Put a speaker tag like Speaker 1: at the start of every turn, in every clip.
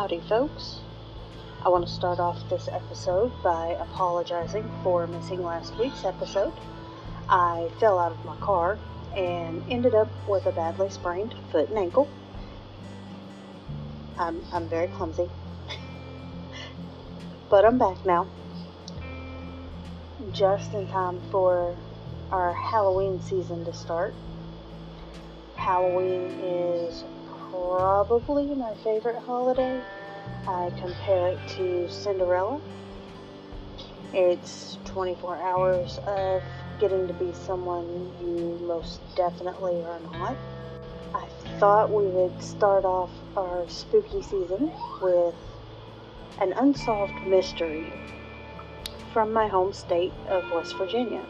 Speaker 1: Howdy, folks. I want to start off this episode by apologizing for missing last week's episode. I fell out of my car and ended up with a badly sprained foot and ankle. I'm, I'm very clumsy. but I'm back now. Just in time for our Halloween season to start. Halloween is probably my favorite holiday. I compare it to Cinderella. It's 24 hours of getting to be someone you most definitely are not. I thought we would start off our spooky season with an unsolved mystery from my home state of West Virginia.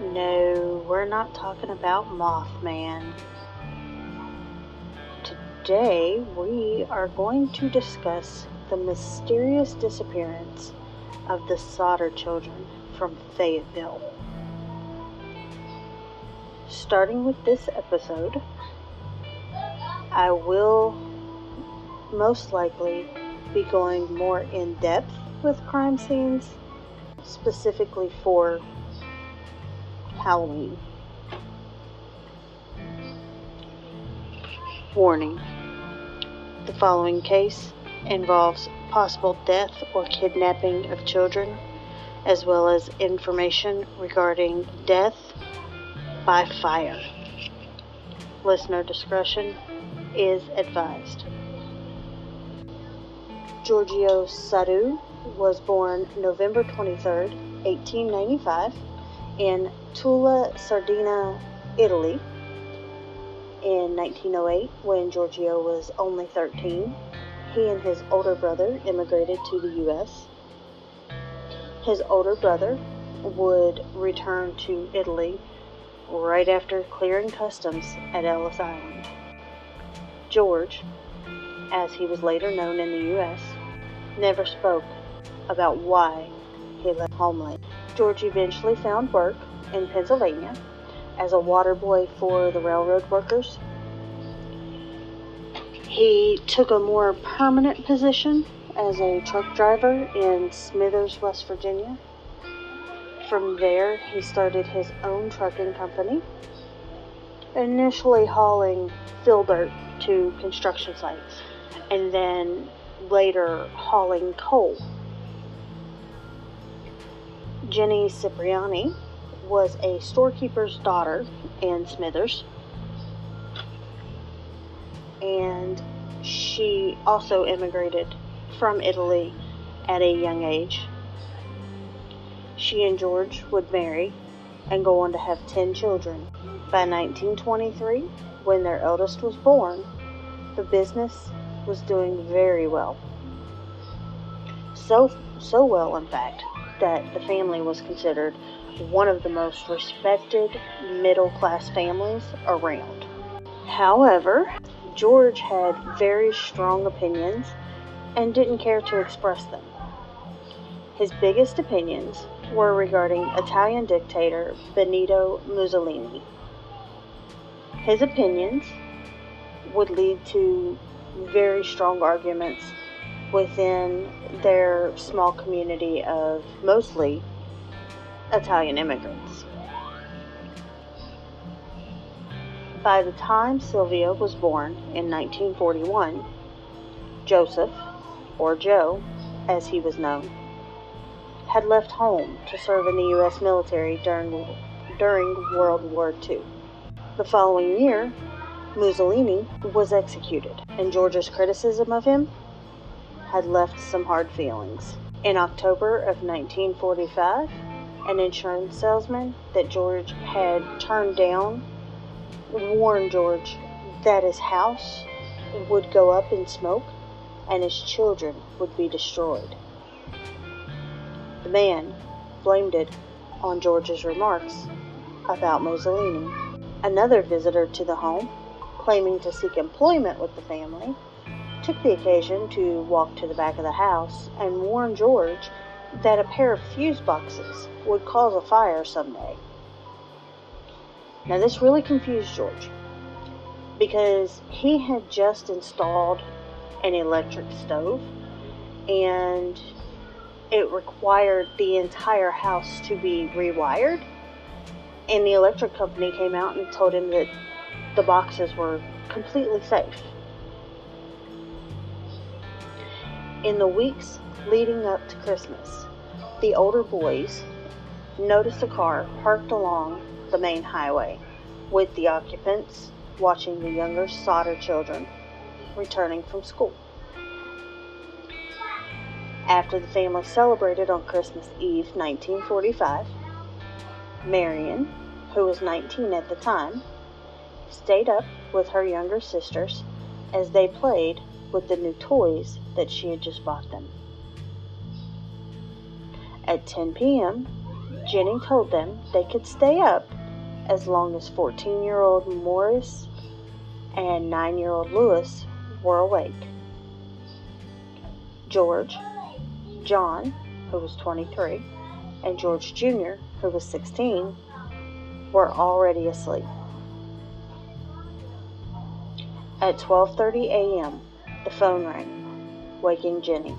Speaker 1: No, we're not talking about Mothman. Today, we are going to discuss the mysterious disappearance of the Sodder children from Fayetteville. Starting with this episode, I will most likely be going more in depth with crime scenes, specifically for Halloween. Warning The following case involves possible death or kidnapping of children, as well as information regarding death by fire. Listener discretion is advised. Giorgio Soddu was born November 23, 1895, in Tula, Sardinia, Italy. In 1908, when Giorgio was only 13, he and his older brother immigrated to the U.S. His older brother would return to Italy right after clearing customs at Ellis Island. George, as he was later known in the U.S., never spoke about why he left homeland. George eventually found work in Pennsylvania as a water boy for the railroad workers. He took a more permanent position as a truck driver in Smithers, West Virginia. From there, he started his own trucking company, initially hauling fill dirt to construction sites, and then later hauling coal. Jenny Cipriani was a storekeeper's daughter in Smithers, and she also immigrated from Italy at a young age. She and George would marry and go on to have 10 children. By 1923, when their eldest was born, the business was doing very well. So so well in fact that the family was considered one of the most respected middle class families around. However, George had very strong opinions and didn't care to express them. His biggest opinions were regarding Italian dictator Benito Mussolini. His opinions would lead to very strong arguments within their small community of mostly Italian immigrants. By the time Sylvia was born in 1941, Joseph, or Joe as he was known, had left home to serve in the U.S. military during, during World War II. The following year, Mussolini was executed, and George's criticism of him had left some hard feelings. In October of 1945, an insurance salesman that George had turned down warned George that his house would go up in smoke and his children would be destroyed. The man blamed it on George's remarks about Mussolini. Another visitor to the home, claiming to seek employment with the family, took the occasion to walk to the back of the house and warn George that a pair of fuse boxes would cause a fire someday. Now, this really confused George. because he had just installed an electric stove and it required the entire house to be rewired. And the electric company came out and told him that the boxes were completely safe. In the weeks leading up to Christmas, the older boys noticed a car parked along the main highway with the occupants watching the younger Sodder children returning from school. After the family celebrated on Christmas Eve 1945, Marion, who was 19 at the time, stayed up with her younger sisters as they played with the new toys that she had just bought them. At 10 p.m., Jenny told them they could stay up as long as 14 year old Maurice and 9 year old Louis were awake. George, John, who was 23, and George Jr., who was 16, were already asleep. At 12:30 a.m., the phone rang, waking Jenny.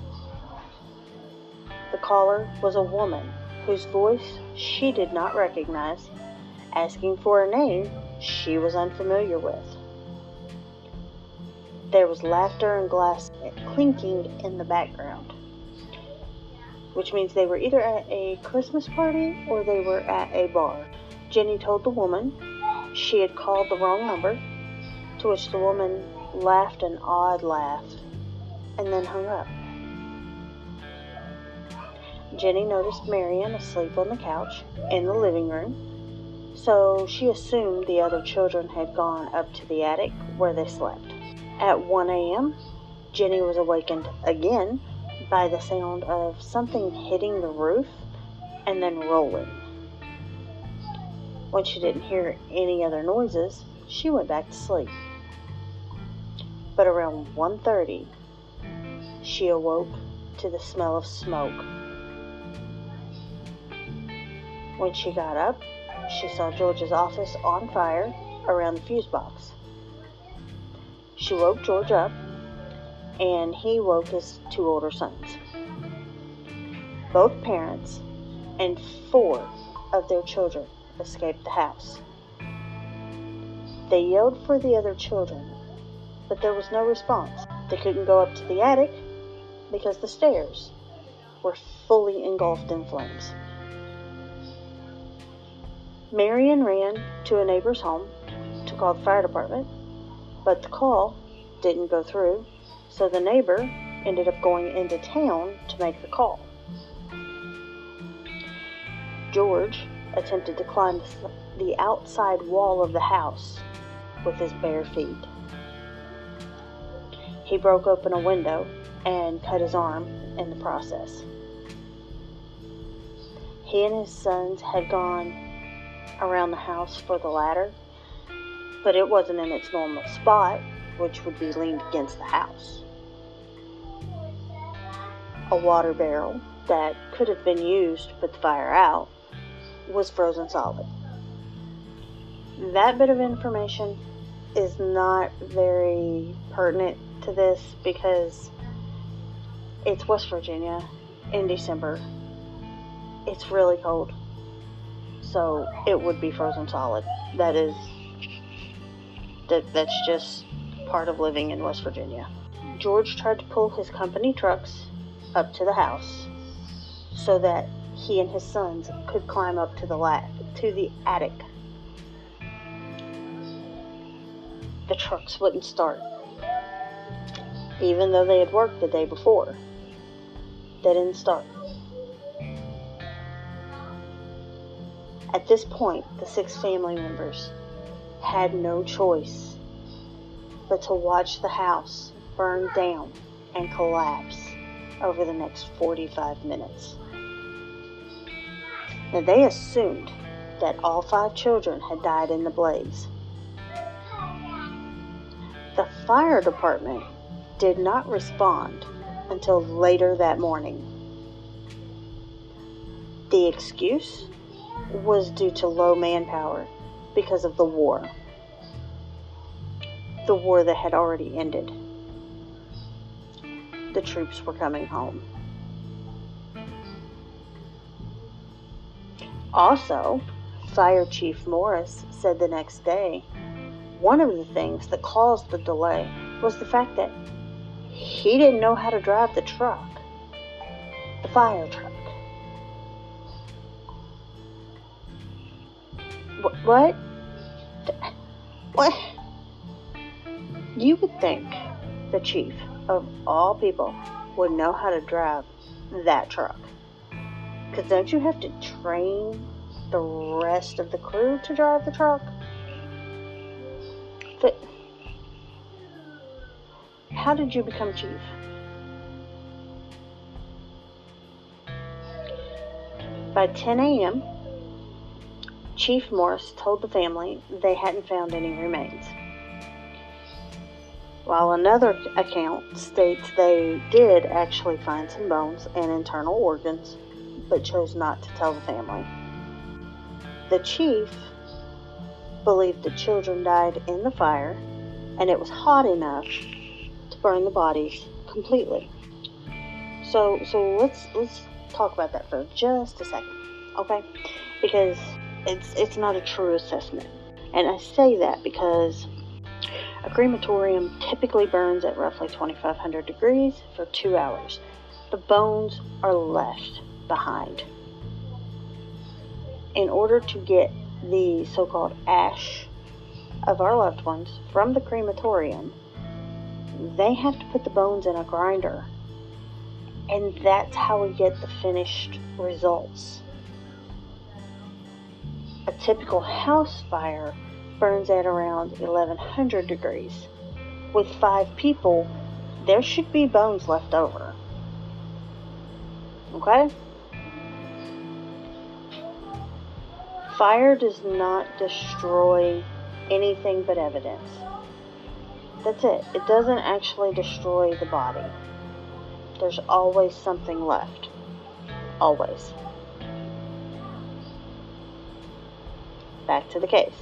Speaker 1: The caller was a woman whose voice she did not recognize, asking for a name she was unfamiliar with. There was laughter and glass clinking in the background, which means they were either at a Christmas party or they were at a bar. Jenny told the woman she had called the wrong number, to which the woman laughed an odd laugh and then hung up. Jenny noticed Marion asleep on the couch in the living room, so she assumed the other children had gone up to the attic where they slept. At 1 a.m., Jenny was awakened again by the sound of something hitting the roof and then rolling. When she didn't hear any other noises, she went back to sleep. But around 1:30, she awoke to the smell of smoke. When she got up, she saw George's office on fire around the fuse box. She woke George up, and he woke his two older sons. Both parents and four of their children escaped the house. They yelled for the other children, but there was no response. They couldn't go up to the attic because the stairs were fully engulfed in flames. Marion ran to a neighbor's home to call the fire department but the call didn't go through, so the neighbor ended up going into town to make the call. George attempted to climb the outside wall of the house with his bare feet. He broke open a window and cut his arm in the process. He and his sons had gone around the house for the ladder but it wasn't in its normal spot, which would be leaned against the house. A water barrel that could have been used to put the fire out was frozen solid. That bit of information is not very pertinent to this because it's West Virginia in December. It's really cold. So it would be frozen solid. That is that that's just part of living in West Virginia. George tried to pull his company trucks up to the house so that he and his sons could climb up to the la- to the attic. The trucks wouldn't start. Even though they had worked the day before, they didn't start. At this point, the six family members had no choice but to watch the house burn down and collapse over the next 45 minutes. Now, they assumed that all five children had died in the blaze. The fire department did not respond until later that morning. The excuse was due to low manpower because of the war. the war that had already ended. The troops were coming home. Also, Fire Chief Morris said the next day one of the things that caused the delay was the fact that he didn't know how to drive the truck, the fire truck. What? What? You would think the chief of all people would know how to drive that truck. Because don't you have to train the rest of the crew to drive the truck? But how did you become chief? By 10 a.m., Chief Morris told the family they hadn't found any remains. While another account states they did actually find some bones and internal organs, but chose not to tell the family. The chief believed the children died in the fire and it was hot enough to burn the bodies completely. So so let's let's talk about that for just a second. Okay? Because it's it's not a true assessment. And I say that because a crematorium typically burns at roughly 2500 degrees for 2 hours. The bones are left behind. In order to get the so-called ash of our loved ones from the crematorium, they have to put the bones in a grinder. And that's how we get the finished results. A typical house fire burns at around 1100 degrees. With five people, there should be bones left over. Okay? Fire does not destroy anything but evidence. That's it. It doesn't actually destroy the body. There's always something left. Always. Back to the case.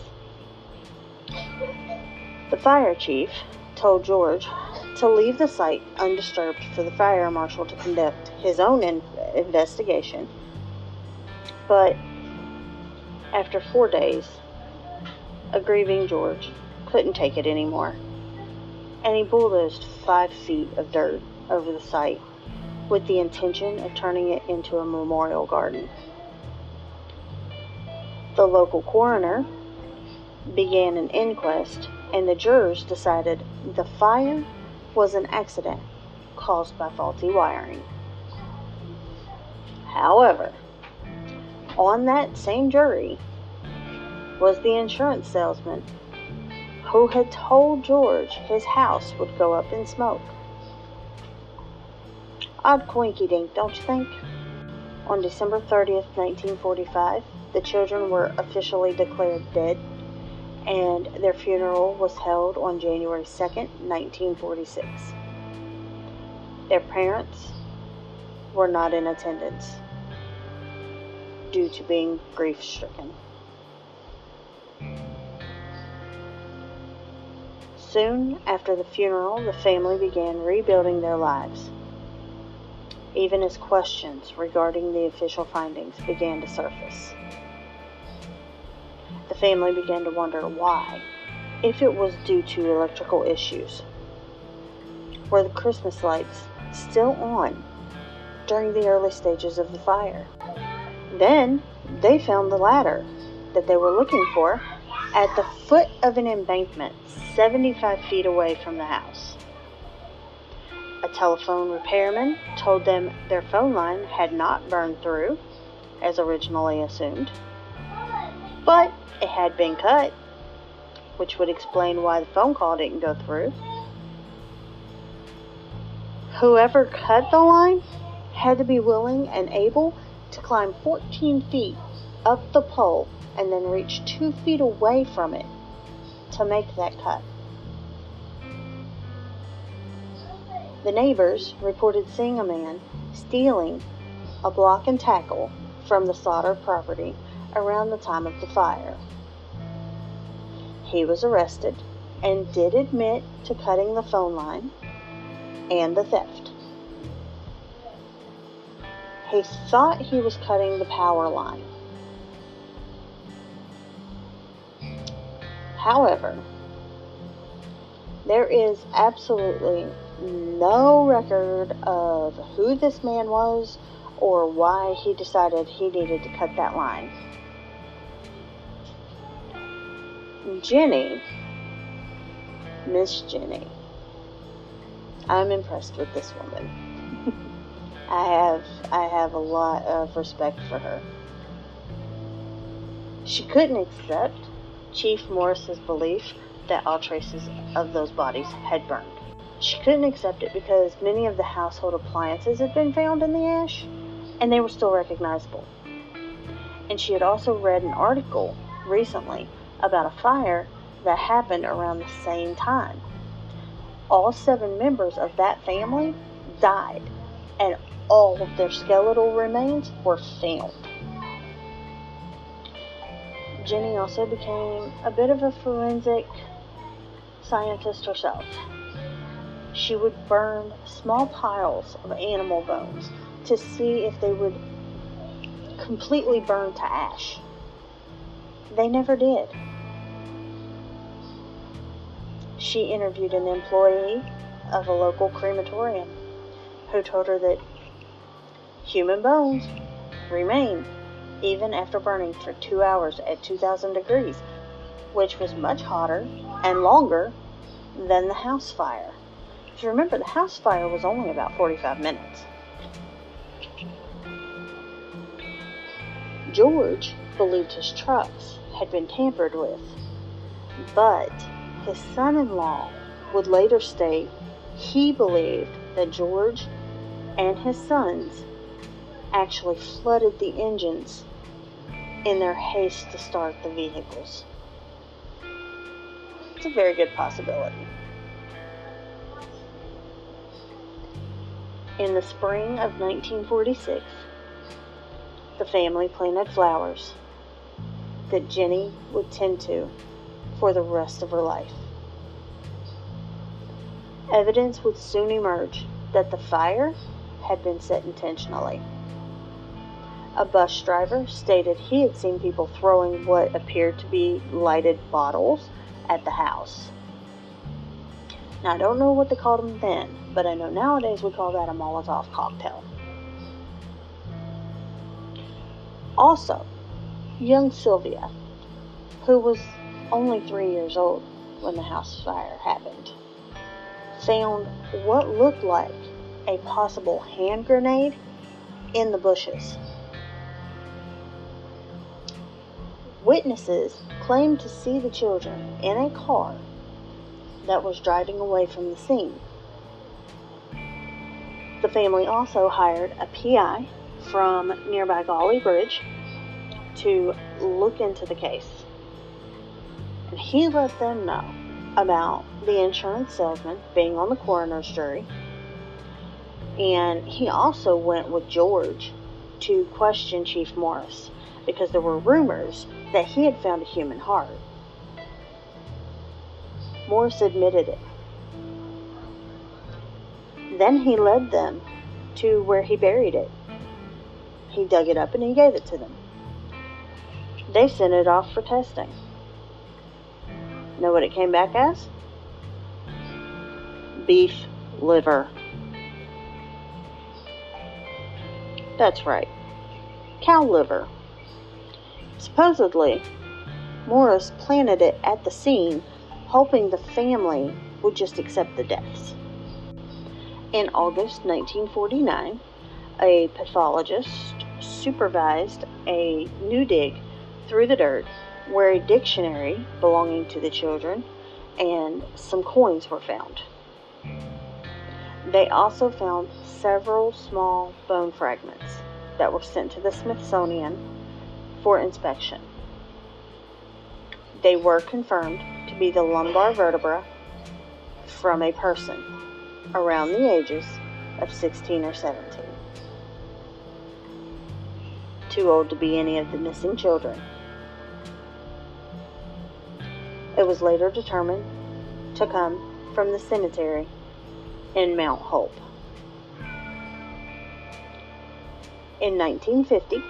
Speaker 1: The fire chief told George to leave the site undisturbed for the fire marshal to conduct his own in- investigation. But after four days, a grieving George couldn't take it anymore, and he bulldozed five feet of dirt over the site with the intention of turning it into a memorial garden. The local coroner began an inquest, and the jurors decided the fire was an accident caused by faulty wiring. However, on that same jury was the insurance salesman who had told George his house would go up in smoke. Odd coinky dink, don't you think? On December 30th, 1945, the children were officially declared dead, and their funeral was held on January 2nd, 1946. Their parents were not in attendance due to being grief stricken. Soon after the funeral, the family began rebuilding their lives, even as questions regarding the official findings began to surface the family began to wonder why, if it was due to electrical issues. Were the Christmas lights still on during the early stages of the fire? Then they found the ladder that they were looking for at the foot of an embankment 75 feet away from the house. A telephone repairman told them their phone line had not burned through, as originally assumed, but it had been cut, which would explain why the phone call didn't go through. Whoever cut the line had to be willing and able to climb 14 feet up the pole and then reach two feet away from it to make that cut. The neighbors reported seeing a man stealing a block and tackle from the Sodder property around the time of the fire. He was arrested and did admit to cutting the phone line and the theft. He thought he was cutting the power line. However, there is absolutely no record of who this man was or why he decided he needed to cut that line. Jenny, Miss Jenny, I'm impressed with this woman. I have I have a lot of respect for her. She couldn't accept Chief Morris's belief that all traces of those bodies had burned. She couldn't accept it because many of the household appliances had been found in the ash and they were still recognizable. And she had also read an article recently about a fire that happened around the same time. All seven members of that family died, and all of their skeletal remains were found. Jenny also became a bit of a forensic scientist herself. She would burn small piles of animal bones to see if they would completely burn to ash. They never did. She interviewed an employee of a local crematorium who told her that human bones remain even after burning for two hours at 2000 degrees, which was much hotter and longer than the house fire. You remember, the house fire was only about 45 minutes. George believed his trucks had been tampered with, but his son in law would later state he believed that George and his sons actually flooded the engines in their haste to start the vehicles. It's a very good possibility. In the spring of 1946, the family planted flowers that Jenny would tend to for the rest of her life. Evidence would soon emerge that the fire had been set intentionally. A bus driver stated he had seen people throwing what appeared to be lighted bottles at the house. Now, I don't know what they called them then, but I know nowadays we call that a Molotov cocktail. Also, young Sylvia, who was only three years old when the house fire happened, found what looked like a possible hand grenade in the bushes. Witnesses claimed to see the children in a car that was driving away from the scene. The family also hired a PI from nearby Gauley Bridge to look into the case. And he let them know about the insurance salesman being on the coroner's jury. And he also went with George to question Chief Morris because there were rumors that he had found a human heart. Morris admitted it. Then he led them to where he buried it he dug it up and he gave it to them. They sent it off for testing. Know what it came back as? Beef liver. That's right, cow liver. Supposedly, Morris planted it at the scene, hoping the family would just accept the deaths. In August 1949, a pathologist supervised a new dig through the dirt where a dictionary belonging to the children and some coins were found. They also found several small bone fragments that were sent to the Smithsonian for inspection. They were confirmed to be the lumbar vertebra from a person around the ages of 16 or 17 too old to be any of the missing children. It was later determined to come from the cemetery in Mount Hope. In 1950,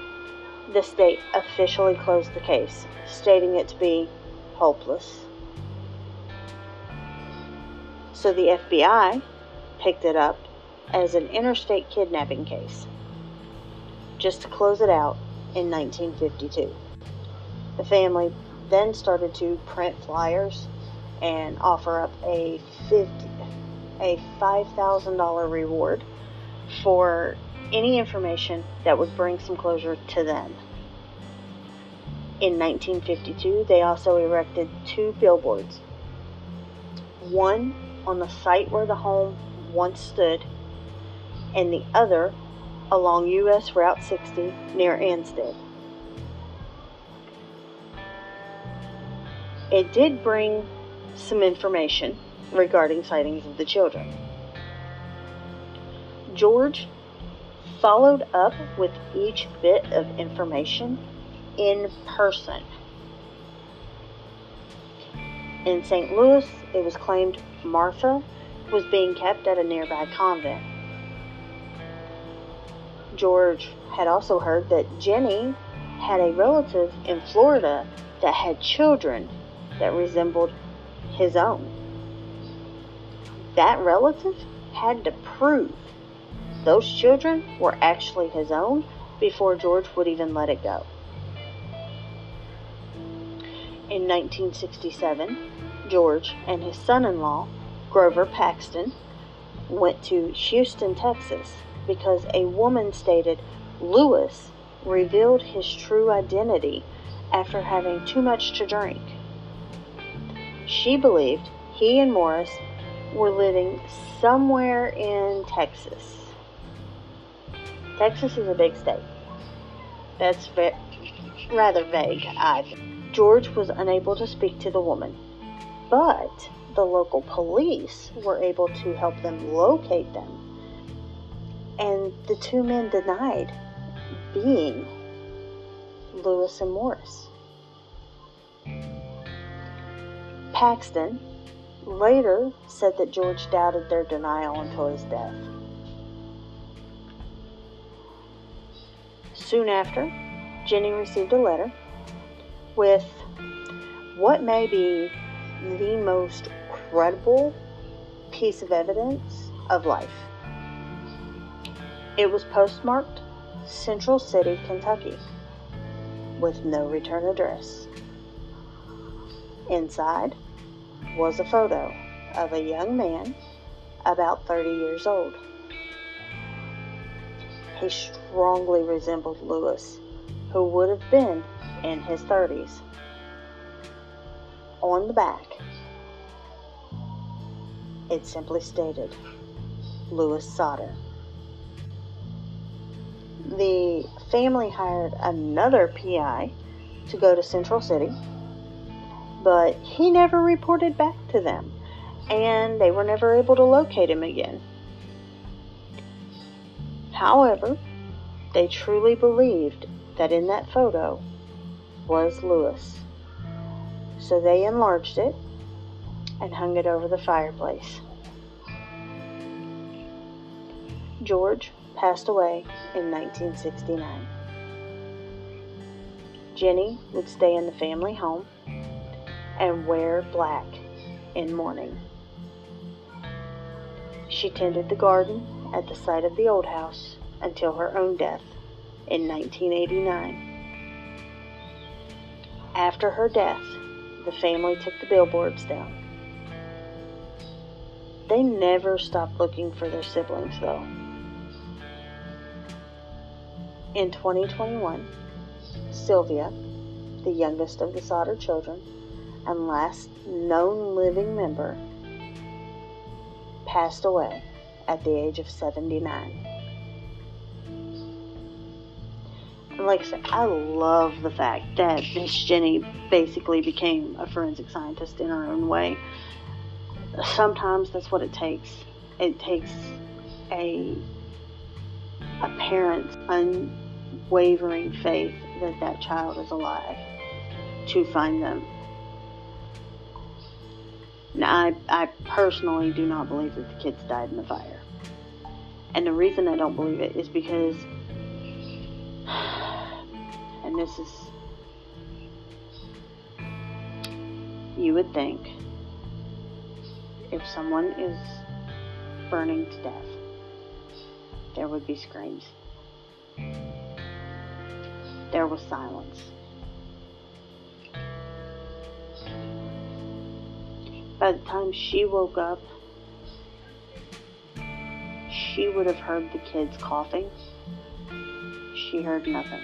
Speaker 1: the state officially closed the case, stating it to be hopeless. So the FBI picked it up as an interstate kidnapping case, just to close it out in 1952. The family then started to print flyers and offer up a 50, a $5,000 reward for any information that would bring some closure to them. In 1952, they also erected two billboards. One on the site where the home once stood, and the other along US Route 60 near Ansted. It did bring some information regarding sightings of the children. George followed up with each bit of information in person. In St. Louis, it was claimed Martha was being kept at a nearby convent. George had also heard that Jenny had a relative in Florida that had children that resembled his own. That relative had to prove those children were actually his own before George would even let it go. In 1967, George and his son in law, Grover Paxton, went to Houston, Texas, because a woman stated Louis revealed his true identity after having too much to drink. She believed he and Maurice were living somewhere in Texas. Texas is a big state. That's ve- rather vague, I think. George was unable to speak to the woman, but the local police were able to help them locate them. And the two men denied being Louis and Maurice. Paxton later said that George doubted their denial until his death. Soon after, Jenny received a letter with what may be the most credible piece of evidence of life. It was postmarked Central City, Kentucky, with no return address. Inside was a photo of a young man about 30 years old. He strongly resembled Louis, who would have been in his 30s. On the back, it simply stated Louis Sodder. The family hired another PI to go to Central City but he never reported back to them, and they were never able to locate him again. However, they truly believed that in that photo was Louis. So they enlarged it and hung it over the fireplace. George passed away in 1969. Jenny would stay in the family home and wear black in mourning. She tended the garden at the site of the old house until her own death in 1989. After her death, the family took the billboards down. They never stopped looking for their siblings, though. In 2021, Sylvia, the youngest of the Sodder children, and last known living member, passed away at the age of 79. And like I said, I love the fact that Miss Jenny basically became a forensic scientist in her own way. Sometimes that's what it takes. It takes a a parent's unwavering faith that that child is alive to find them Now, I, I personally do not believe that the kids died in the fire. And the reason I don't believe it is because, and this is, you would think if someone is burning to death, there would be screams. There was silence. By the time she woke up, she would have heard the kids coughing. She heard nothing.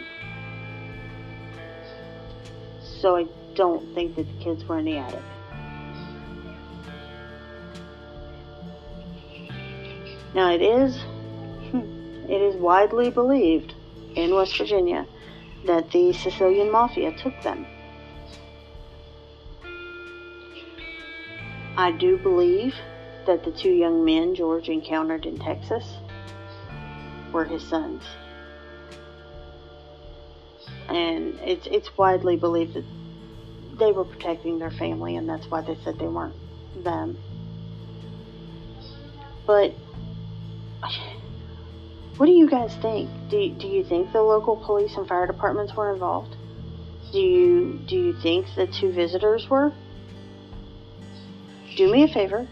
Speaker 1: So I don't think that the kids were in the attic. Now it is hmm, it is widely believed in West Virginia that the Sicilian Mafia took them. I do believe that the two young men George encountered in Texas were his sons. And it's it's widely believed that they were protecting their family and that's why they said they weren't them. But what do you guys think? Do, do you think the local police and fire departments were involved? Do you do you think the two visitors were? Do me a favor,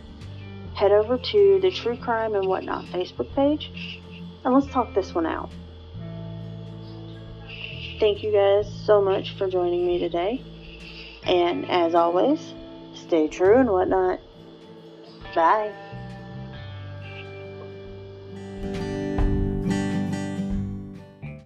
Speaker 1: head over to the True Crime and Whatnot Facebook page, and let's talk this one out. Thank you guys so much for joining me today. And as always, stay true and whatnot. Bye.